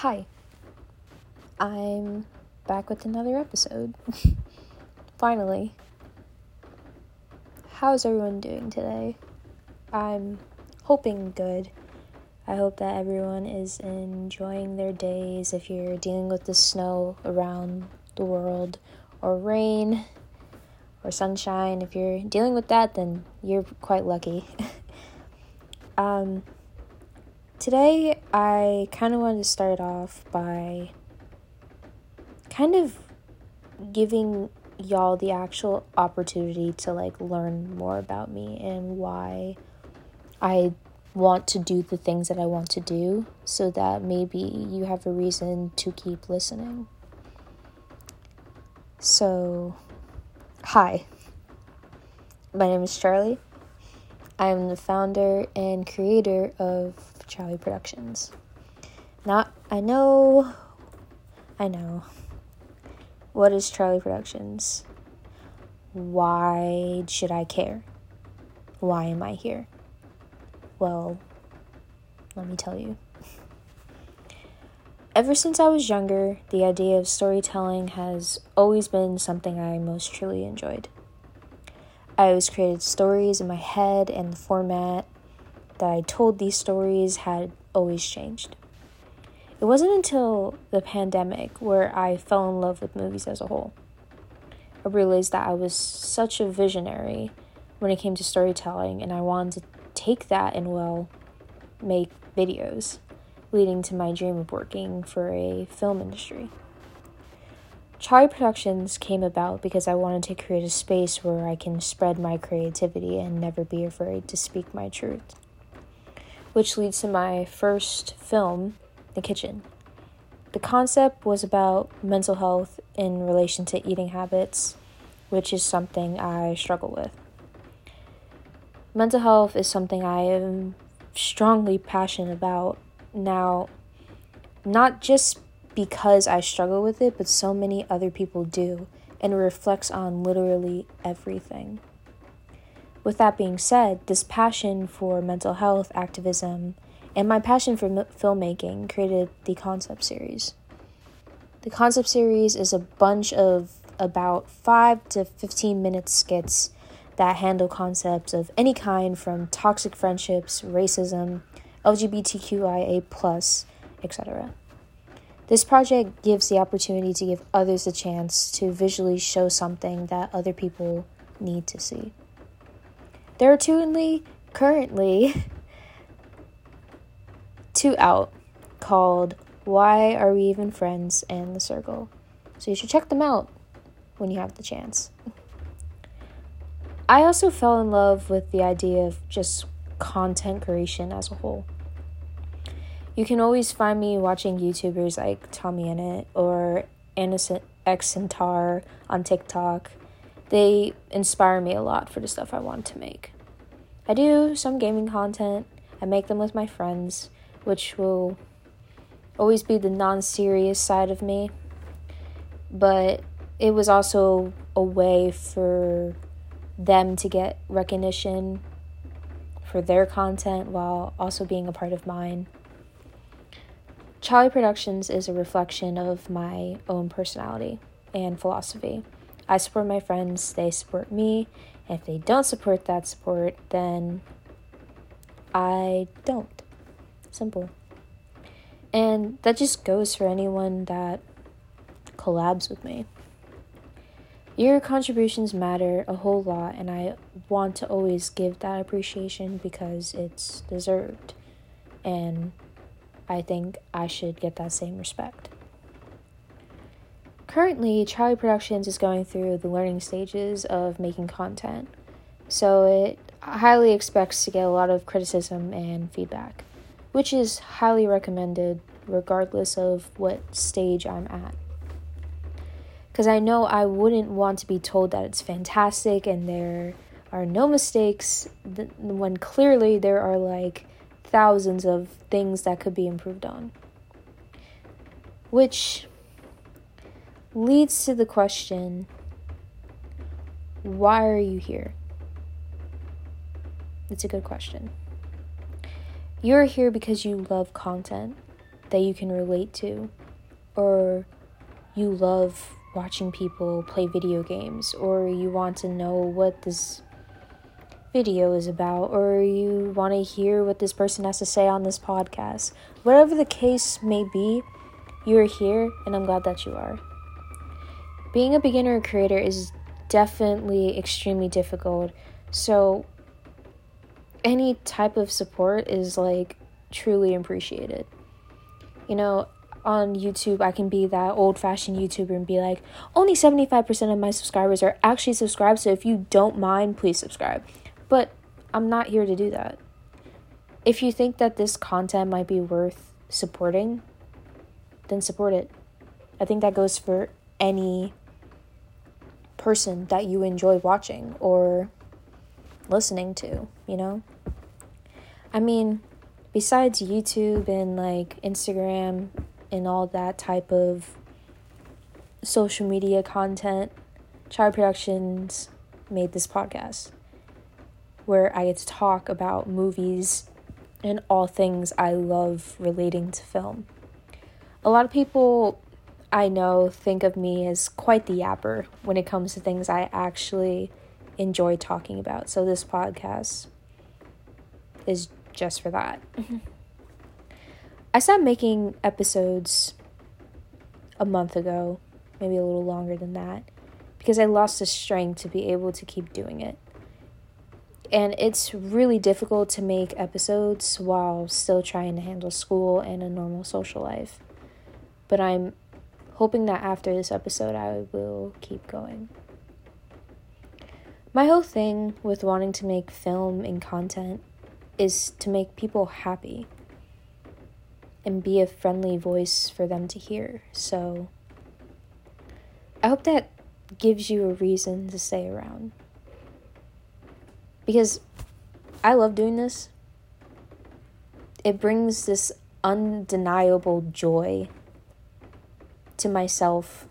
Hi. I'm back with another episode. Finally. How's everyone doing today? I'm hoping good. I hope that everyone is enjoying their days if you're dealing with the snow around the world or rain or sunshine. If you're dealing with that, then you're quite lucky. um Today, I kind of wanted to start off by kind of giving y'all the actual opportunity to like learn more about me and why I want to do the things that I want to do so that maybe you have a reason to keep listening. So, hi. My name is Charliee. I'm the founder and creator of Charliee Productions. Not, I know, I know. What is Charliee Productions? Why should I care? Why am I here? Well, let me tell you. Ever since I was younger, the idea of storytelling has always been something I most truly enjoyed. I always created stories in my head, and the format that I told these stories had always changed. It wasn't until the pandemic where I fell in love with movies as a whole. I realized that I was such a visionary when it came to storytelling, and I wanted to take that and, well, make videos, leading to my dream of working for a film industry. Charliee Productions came about because I wanted to create a space where I can spread my creativity and never be afraid to speak my truth which leads to my first film, The Kitchen. The concept was about mental health in relation to eating habits, which is something I struggle with. Mental health is something I am strongly passionate about now, not just because I struggle with it, but so many other people do, and it reflects on literally everything. With that being said, this passion for mental health activism and my passion for m- filmmaking created the concept series. The concept series is a bunch of about 5 to 15 minute skits that handle concepts of any kind from toxic friendships, racism, LGBTQIA+, etc. This project gives the opportunity to give others a chance to visually show something that other people need to see. There are currently, currently two out called Why Are We Even Friends and The Circle. So you should check them out when you have the chance. I also fell in love with the idea of just content creation as a whole. You can always find me watching YouTubers like TommyInnit or Innocent X on TikTok they inspire me a lot for the stuff I want to make. I do some gaming content, I make them with my friends, which will always be the non serious side of me. But it was also a way for them to get recognition for their content while also being a part of mine. Charliee Productions is a reflection of my own personality and philosophy. I support my friends, they support me. If they don't support that support, then I don't. Simple. And that just goes for anyone that collabs with me. Your contributions matter a whole lot, and I want to always give that appreciation because it's deserved. And I think I should get that same respect. Currently, Charliee Productions is going through the learning stages of making content, so it highly expects to get a lot of criticism and feedback, which is highly recommended regardless of what stage I'm at. Because I know I wouldn't want to be told that it's fantastic and there are no mistakes when clearly there are like thousands of things that could be improved on. Which leads to the question why are you here? It's a good question. You're here because you love content. that you can relate to, or you love watching people play video games, or you want to know what this video is about, or you want to hear what this person has to say on this podcast. Whatever the case may be, you are here, and I'm glad that you are. Being a beginner creator is definitely extremely difficult, so any type of support is like truly appreciated. You know, on YouTube, I can be that old fashioned YouTuber and be like, only 75% of my subscribers are actually subscribed, so if you don't mind, please subscribe. But I'm not here to do that. If you think that this content might be worth supporting, then support it. I think that goes for any person that you enjoy watching or listening to, you know? I mean, besides YouTube and like Instagram and all that type of social media content, Charliee Productions made this podcast where I get to talk about movies and all things I love relating to film. A lot of people I know think of me as quite the yapper when it comes to things I actually enjoy talking about. So this podcast is just for that. I stopped making episodes a month ago, maybe a little longer than that, because I lost the strength to be able to keep doing it. And it's really difficult to make episodes while still trying to handle school and a normal social life. But I'm hoping that after this episode, I will keep going. My whole thing with wanting to make film and content is to make people happy and be a friendly voice for them to hear. So I hope that gives you a reason to stay around. Because I love doing this. It brings this undeniable joy to myself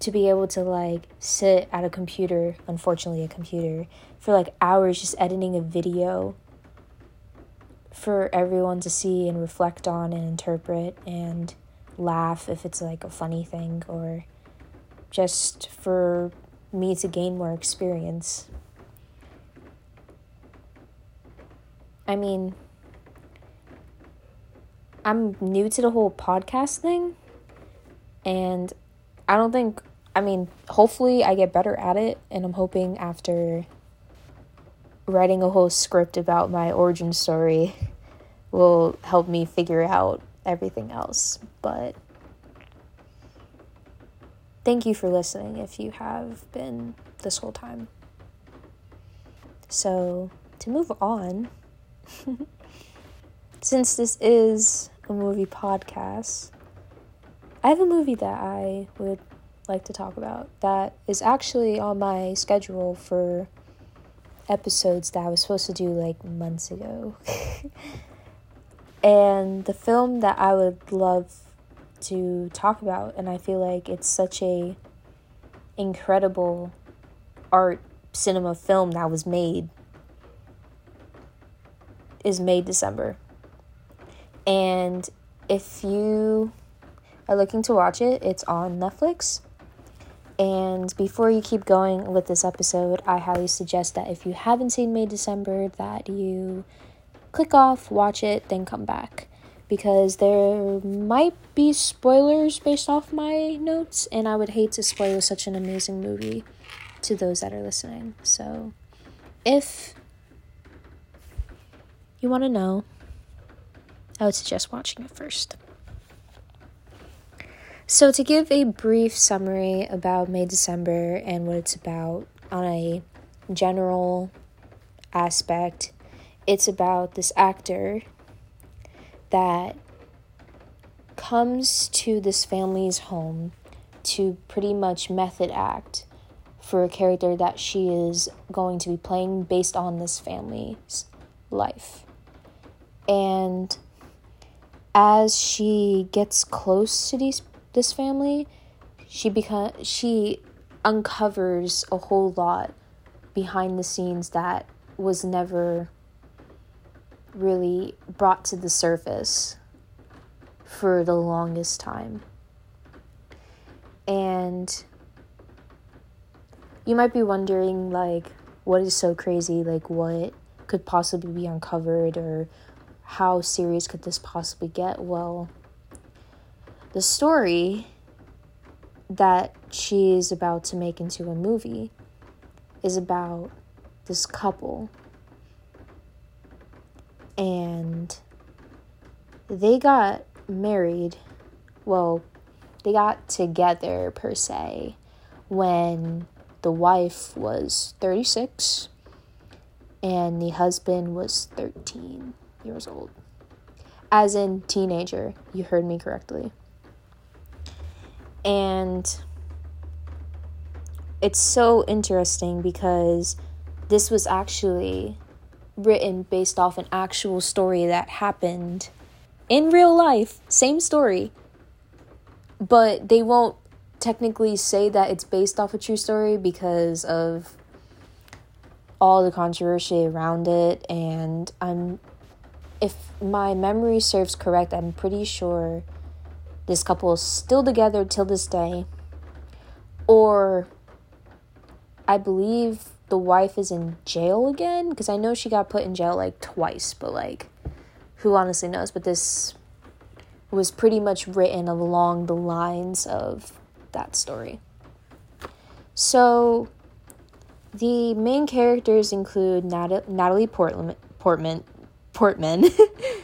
to be able to like sit at a computer, unfortunately a computer, for like hours just editing a video for everyone to see and reflect on and interpret and laugh if it's like a funny thing or just for me to gain more experience. I mean, I'm new to the whole podcast thing, and I don't think, I mean, hopefully I get better at it, and I'm hoping after writing a whole script about my origin story will help me figure out everything else. But thank you for listening if you have been this whole time. So, to move on, since this is a movie podcast, I have a movie that I would like to talk about that is actually on my schedule for episodes that I was supposed to do like months ago. and the film that I would love to talk about and I feel like it's such a incredible art cinema film that was made is May December. And if you are looking to watch it, it's on Netflix. And before you keep going with this episode, I highly suggest that if you haven't seen May December, that you click off, watch it, then come back. Because there might be spoilers based off my notes, and I would hate to spoil such an amazing movie to those that are listening. So, if you want to know, I would suggest watching it first. So, to give a brief summary about May December and what it's about on a general aspect, it's about this actor that comes to this family's home to pretty much method act for a character that she is going to be playing based on this family's life. And as she gets close to these this family, she become she uncovers a whole lot behind the scenes that was never really brought to the surface for the longest time. And you might be wondering, like, what is so crazy? Like, what could possibly be uncovered, or how serious could this possibly get? Well, the story that she is about to make into a movie is about this couple. And they got married. Well, they got together per se when the wife was 36 and the husband was 13 years old. As in teenager, you heard me correctly. And it's so interesting because this was actually written based off an actual story that happened in real life, same story. But they won't technically say that it's based off a true story because of all the controversy around it and I'm if my memory serves correct, I'm pretty sure this couple is still together till this day. Or I believe the wife is in jail again because I know she got put in jail like twice, but like who honestly knows, but this was pretty much written along the lines of that story. So, the main characters include Nat- Natalie Portman, Portman, Portman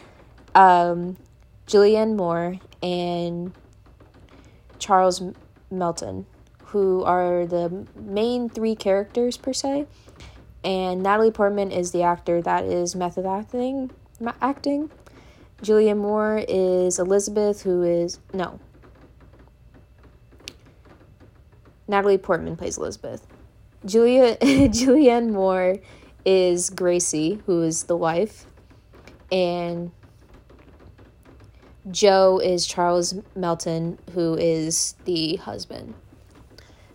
um, Julianne Moore, and Charles Melton, who are the main three characters per se. And Natalie Portman is the actor that is method acting. Acting. Julianne Moore is Elizabeth, who is no, Natalie Portman plays Elizabeth. Julia Julianne Moore is Gracie, who is the wife, and Joe is Charles Melton, who is the husband.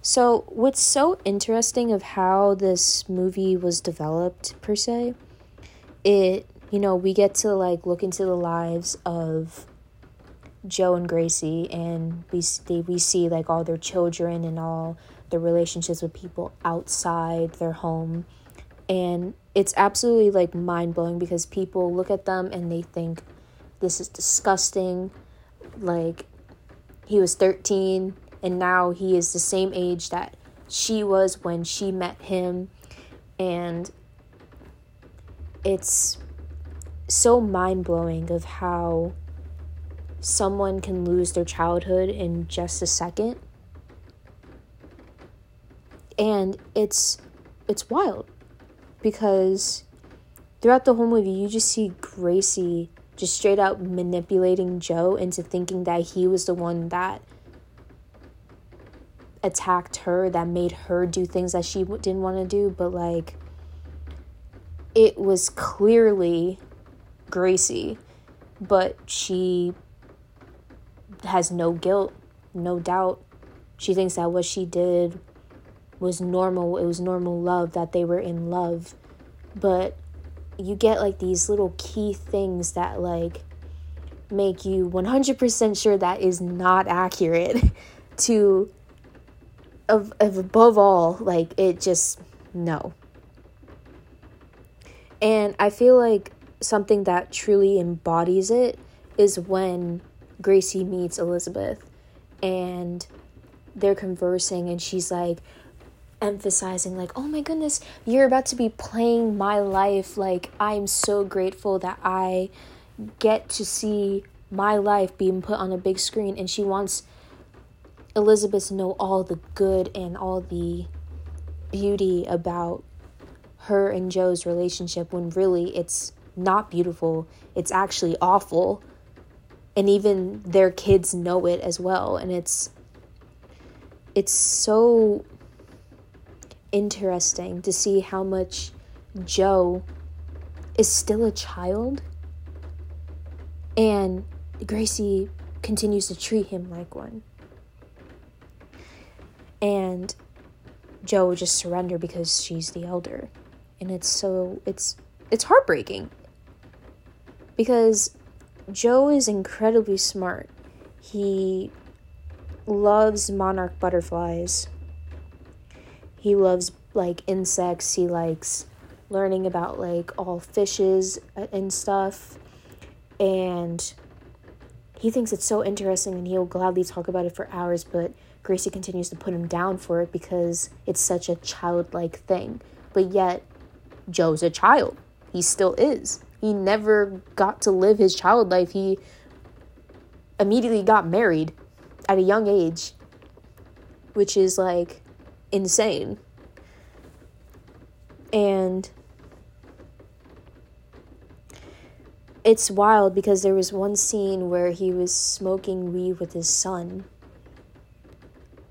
So, what's so interesting of how this movie was developed per se, it you know we get to like look into the lives of Joe and Gracie, and we they, we see like all their children and all their relationships with people outside their home, and it's absolutely like mind blowing because people look at them and they think this is disgusting. Like he was thirteen, and now he is the same age that she was when she met him, and it's so mind blowing of how someone can lose their childhood in just a second. And it's it's wild because throughout the whole movie you just see Gracie just straight out manipulating Joe into thinking that he was the one that attacked her that made her do things that she didn't want to do but like it was clearly Gracie but she has no guilt, no doubt. She thinks that what she did was normal. It was normal love, that they were in love. But you get like these little key things that like make you 100% sure that is not accurate to of, of above all like it just no. And i feel like something that truly embodies it is when Gracie meets Elizabeth and they're conversing and she's like emphasizing like oh my goodness you're about to be playing my life. Like i'm so grateful that i get to see my life being put on a big screen. And she wants elizabeth to know all the good and all the beauty about her and joe's relationship when really it's not beautiful. It's actually awful. And even their kids know it as well. And it's it's so interesting to see how much Joe is still a child and Gracie continues to treat him like one. And Joe would just surrender because she's the elder. And it's so it's it's heartbreaking. Because Joe is incredibly smart. He loves monarch butterflies. He loves like insects. He likes learning about like all fishes uh, and stuff. And he thinks it's so interesting and he'll gladly talk about it for hours, but Gracie continues to put him down for it because it's such a childlike thing. But yet, Joe's a child. He still is. He never got to live his child life. He immediately got married at a young age, which is like insane. And it's wild because there was one scene where he was smoking weed with his son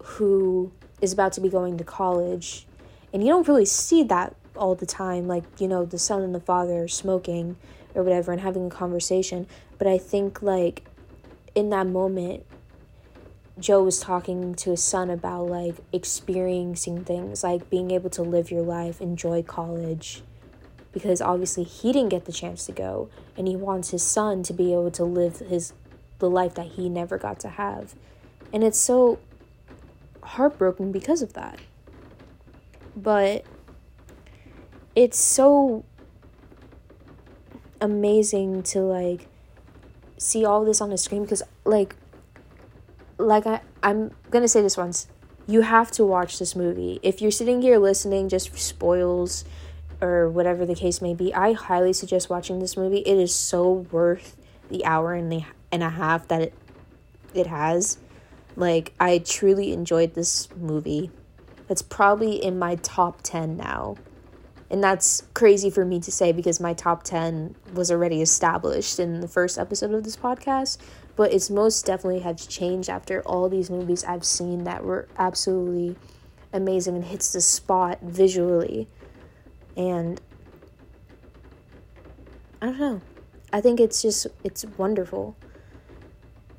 who is about to be going to college and you don't really see that all the time like you know the son and the father smoking or whatever and having a conversation but i think like in that moment joe was talking to his son about like experiencing things like being able to live your life enjoy college because obviously he didn't get the chance to go and he wants his son to be able to live his the life that he never got to have. And it's so heartbroken because of that. But it's so amazing to like see all this on the screen because like like I, I'm gonna say this once. You have to watch this movie. If you're sitting here listening just for spoils or whatever the case may be, I highly suggest watching this movie. It is so worth the hour and, the, and a half that it it has. Like I truly enjoyed this movie. It's probably in my top 10 now. And that's crazy for me to say because my top 10 was already established in the first episode of this podcast, but it's most definitely has changed after all these movies I've seen that were absolutely amazing and hits the spot visually. And I don't know. I think it's just it's wonderful.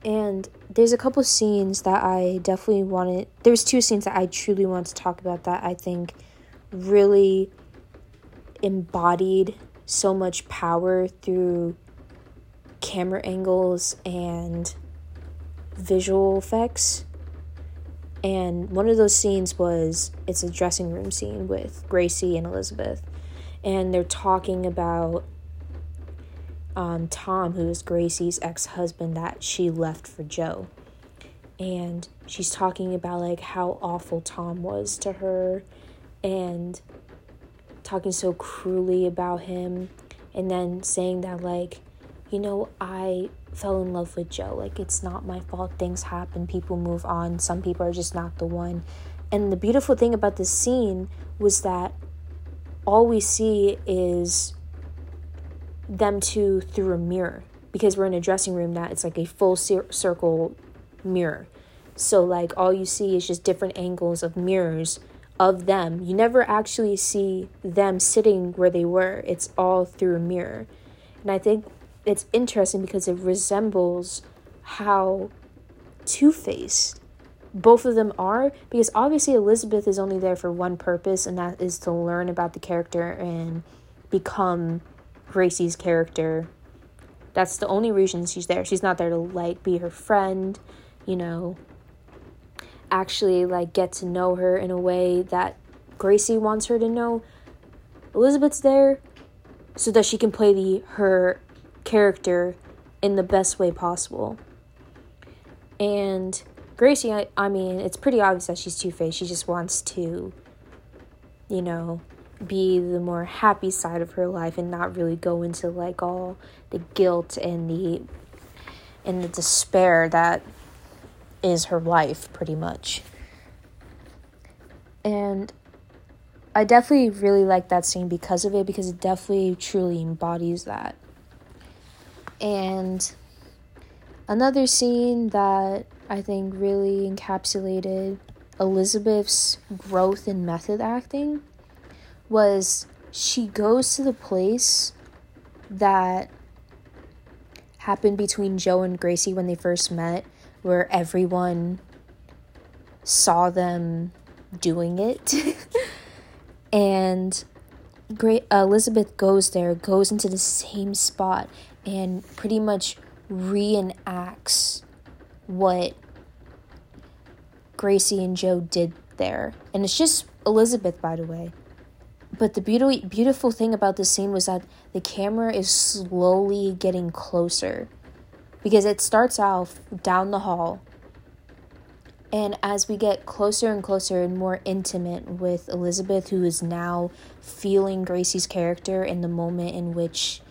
And there's a couple scenes that I definitely wanted. There's two scenes that I truly want to talk about that I think really embodied so much power through camera angles and visual effects. And one of those scenes was it's a dressing room scene with Gracie and Elizabeth. And they're talking about um, Tom, who is Gracie's ex husband, that she left for Joe. And she's talking about like how awful Tom was to her and talking so cruelly about him. And then saying that, like, you know, I fell in love with Joe. Like, it's not my fault. Things happen, people move on. Some people are just not the one. And the beautiful thing about this scene was that all we see is them two through a mirror because we're in a dressing room that it's like a full cir- circle mirror. So like all you see is just different angles of mirrors of them. You never actually see them sitting where they were. It's all through a mirror. And I think it's interesting because it resembles how two-faced both of them are because obviously Elizabeth is only there for one purpose and that is to learn about the character and become Gracie's character. That's the only reason she's there. She's not there to like be her friend, you know, actually like get to know her in a way that Gracie wants her to know. Elizabeth's there so that she can play the her character in the best way possible. And Gracie, I, I mean, it's pretty obvious that she's two faced. She just wants to, you know, be the more happy side of her life and not really go into like all the guilt and the and the despair that is her life pretty much. And I definitely really like that scene because of it because it definitely truly embodies that. And another scene that I think really encapsulated Elizabeth's growth in method acting was she goes to the place that happened between Joe and Gracie when they first met, where everyone saw them doing it. and great Elizabeth goes there, goes into the same spot and pretty much reenacts what Gracie and Joe did there. And it's just Elizabeth, by the way. But the beautiful beautiful thing about this scene was that the camera is slowly getting closer because it starts off down the hall and as we get closer and closer and more intimate with Elizabeth, who is now feeling Gracie's character in the moment in which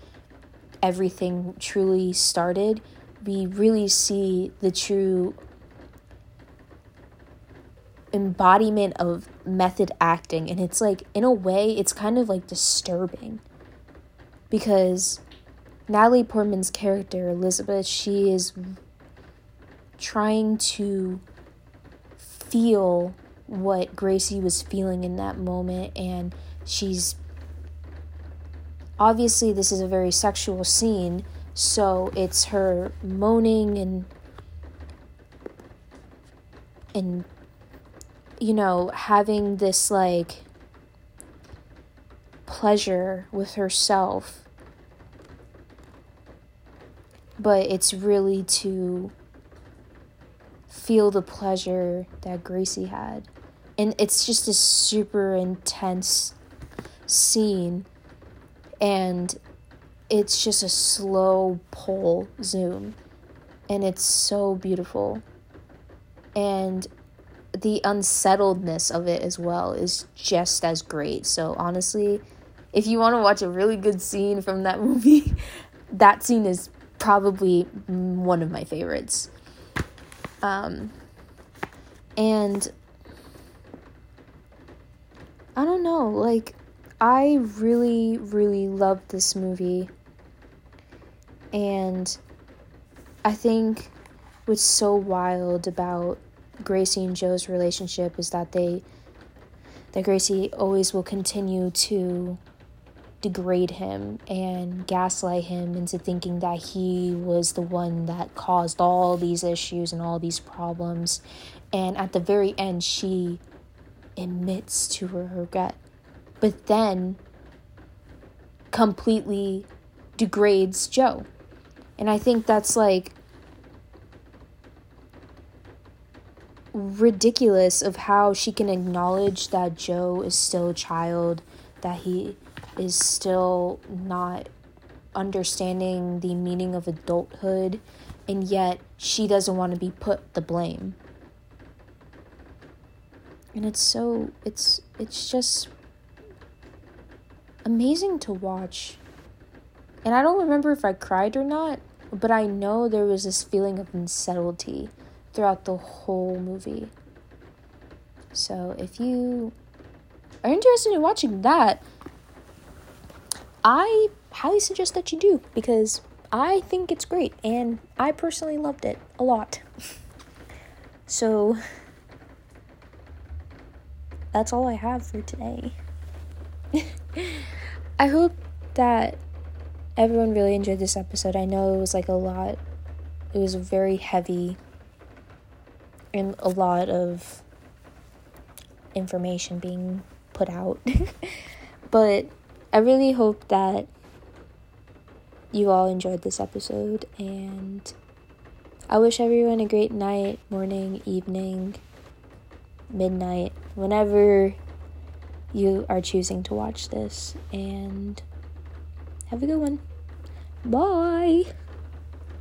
everything truly started, we really see the true embodiment of method acting. And it's like, in a way, it's kind of like disturbing because Natalie Portman's character, Elizabeth, she is trying to feel what Gracie was feeling in that moment, and she's obviously this is a very sexual scene, so it's her moaning and and you know having this like pleasure with herself but it's really to feel the pleasure that Gracie had. And it's just a super intense scene. And it's just a slow pull zoom. And it's so beautiful. And the unsettledness of it as well is just as great. So honestly, if you want to watch a really good scene from that movie, that scene is probably one of my favorites. Um, and I don't know, like, I really, really love this movie. And I think what's so wild about Gracie and Joe's relationship is that they that Gracie always will continue to degrade him and gaslight him into thinking that he was the one that caused all these issues and all these problems. And at the very end, she admits to her regret, but then completely degrades Joe. And I think that's like ridiculous of how she can acknowledge that Joe is still a child, that he is still not understanding the meaning of adulthood, and yet she doesn't want to be put the blame. And it's so it's it's just amazing to watch. And I don't remember if I cried or not, but I know there was this feeling of unsettledty throughout the whole movie. So if you are interested in watching that, I highly suggest that you do because I think it's great and I personally loved it a lot. so that's all I have for today. I hope that everyone really enjoyed this episode. I know it was like a lot, it was very heavy and a lot of information being put out. but I really hope that you all enjoyed this episode and I wish everyone a great night, morning, evening, midnight, whenever you are choosing to watch this. And have a good one. Bye.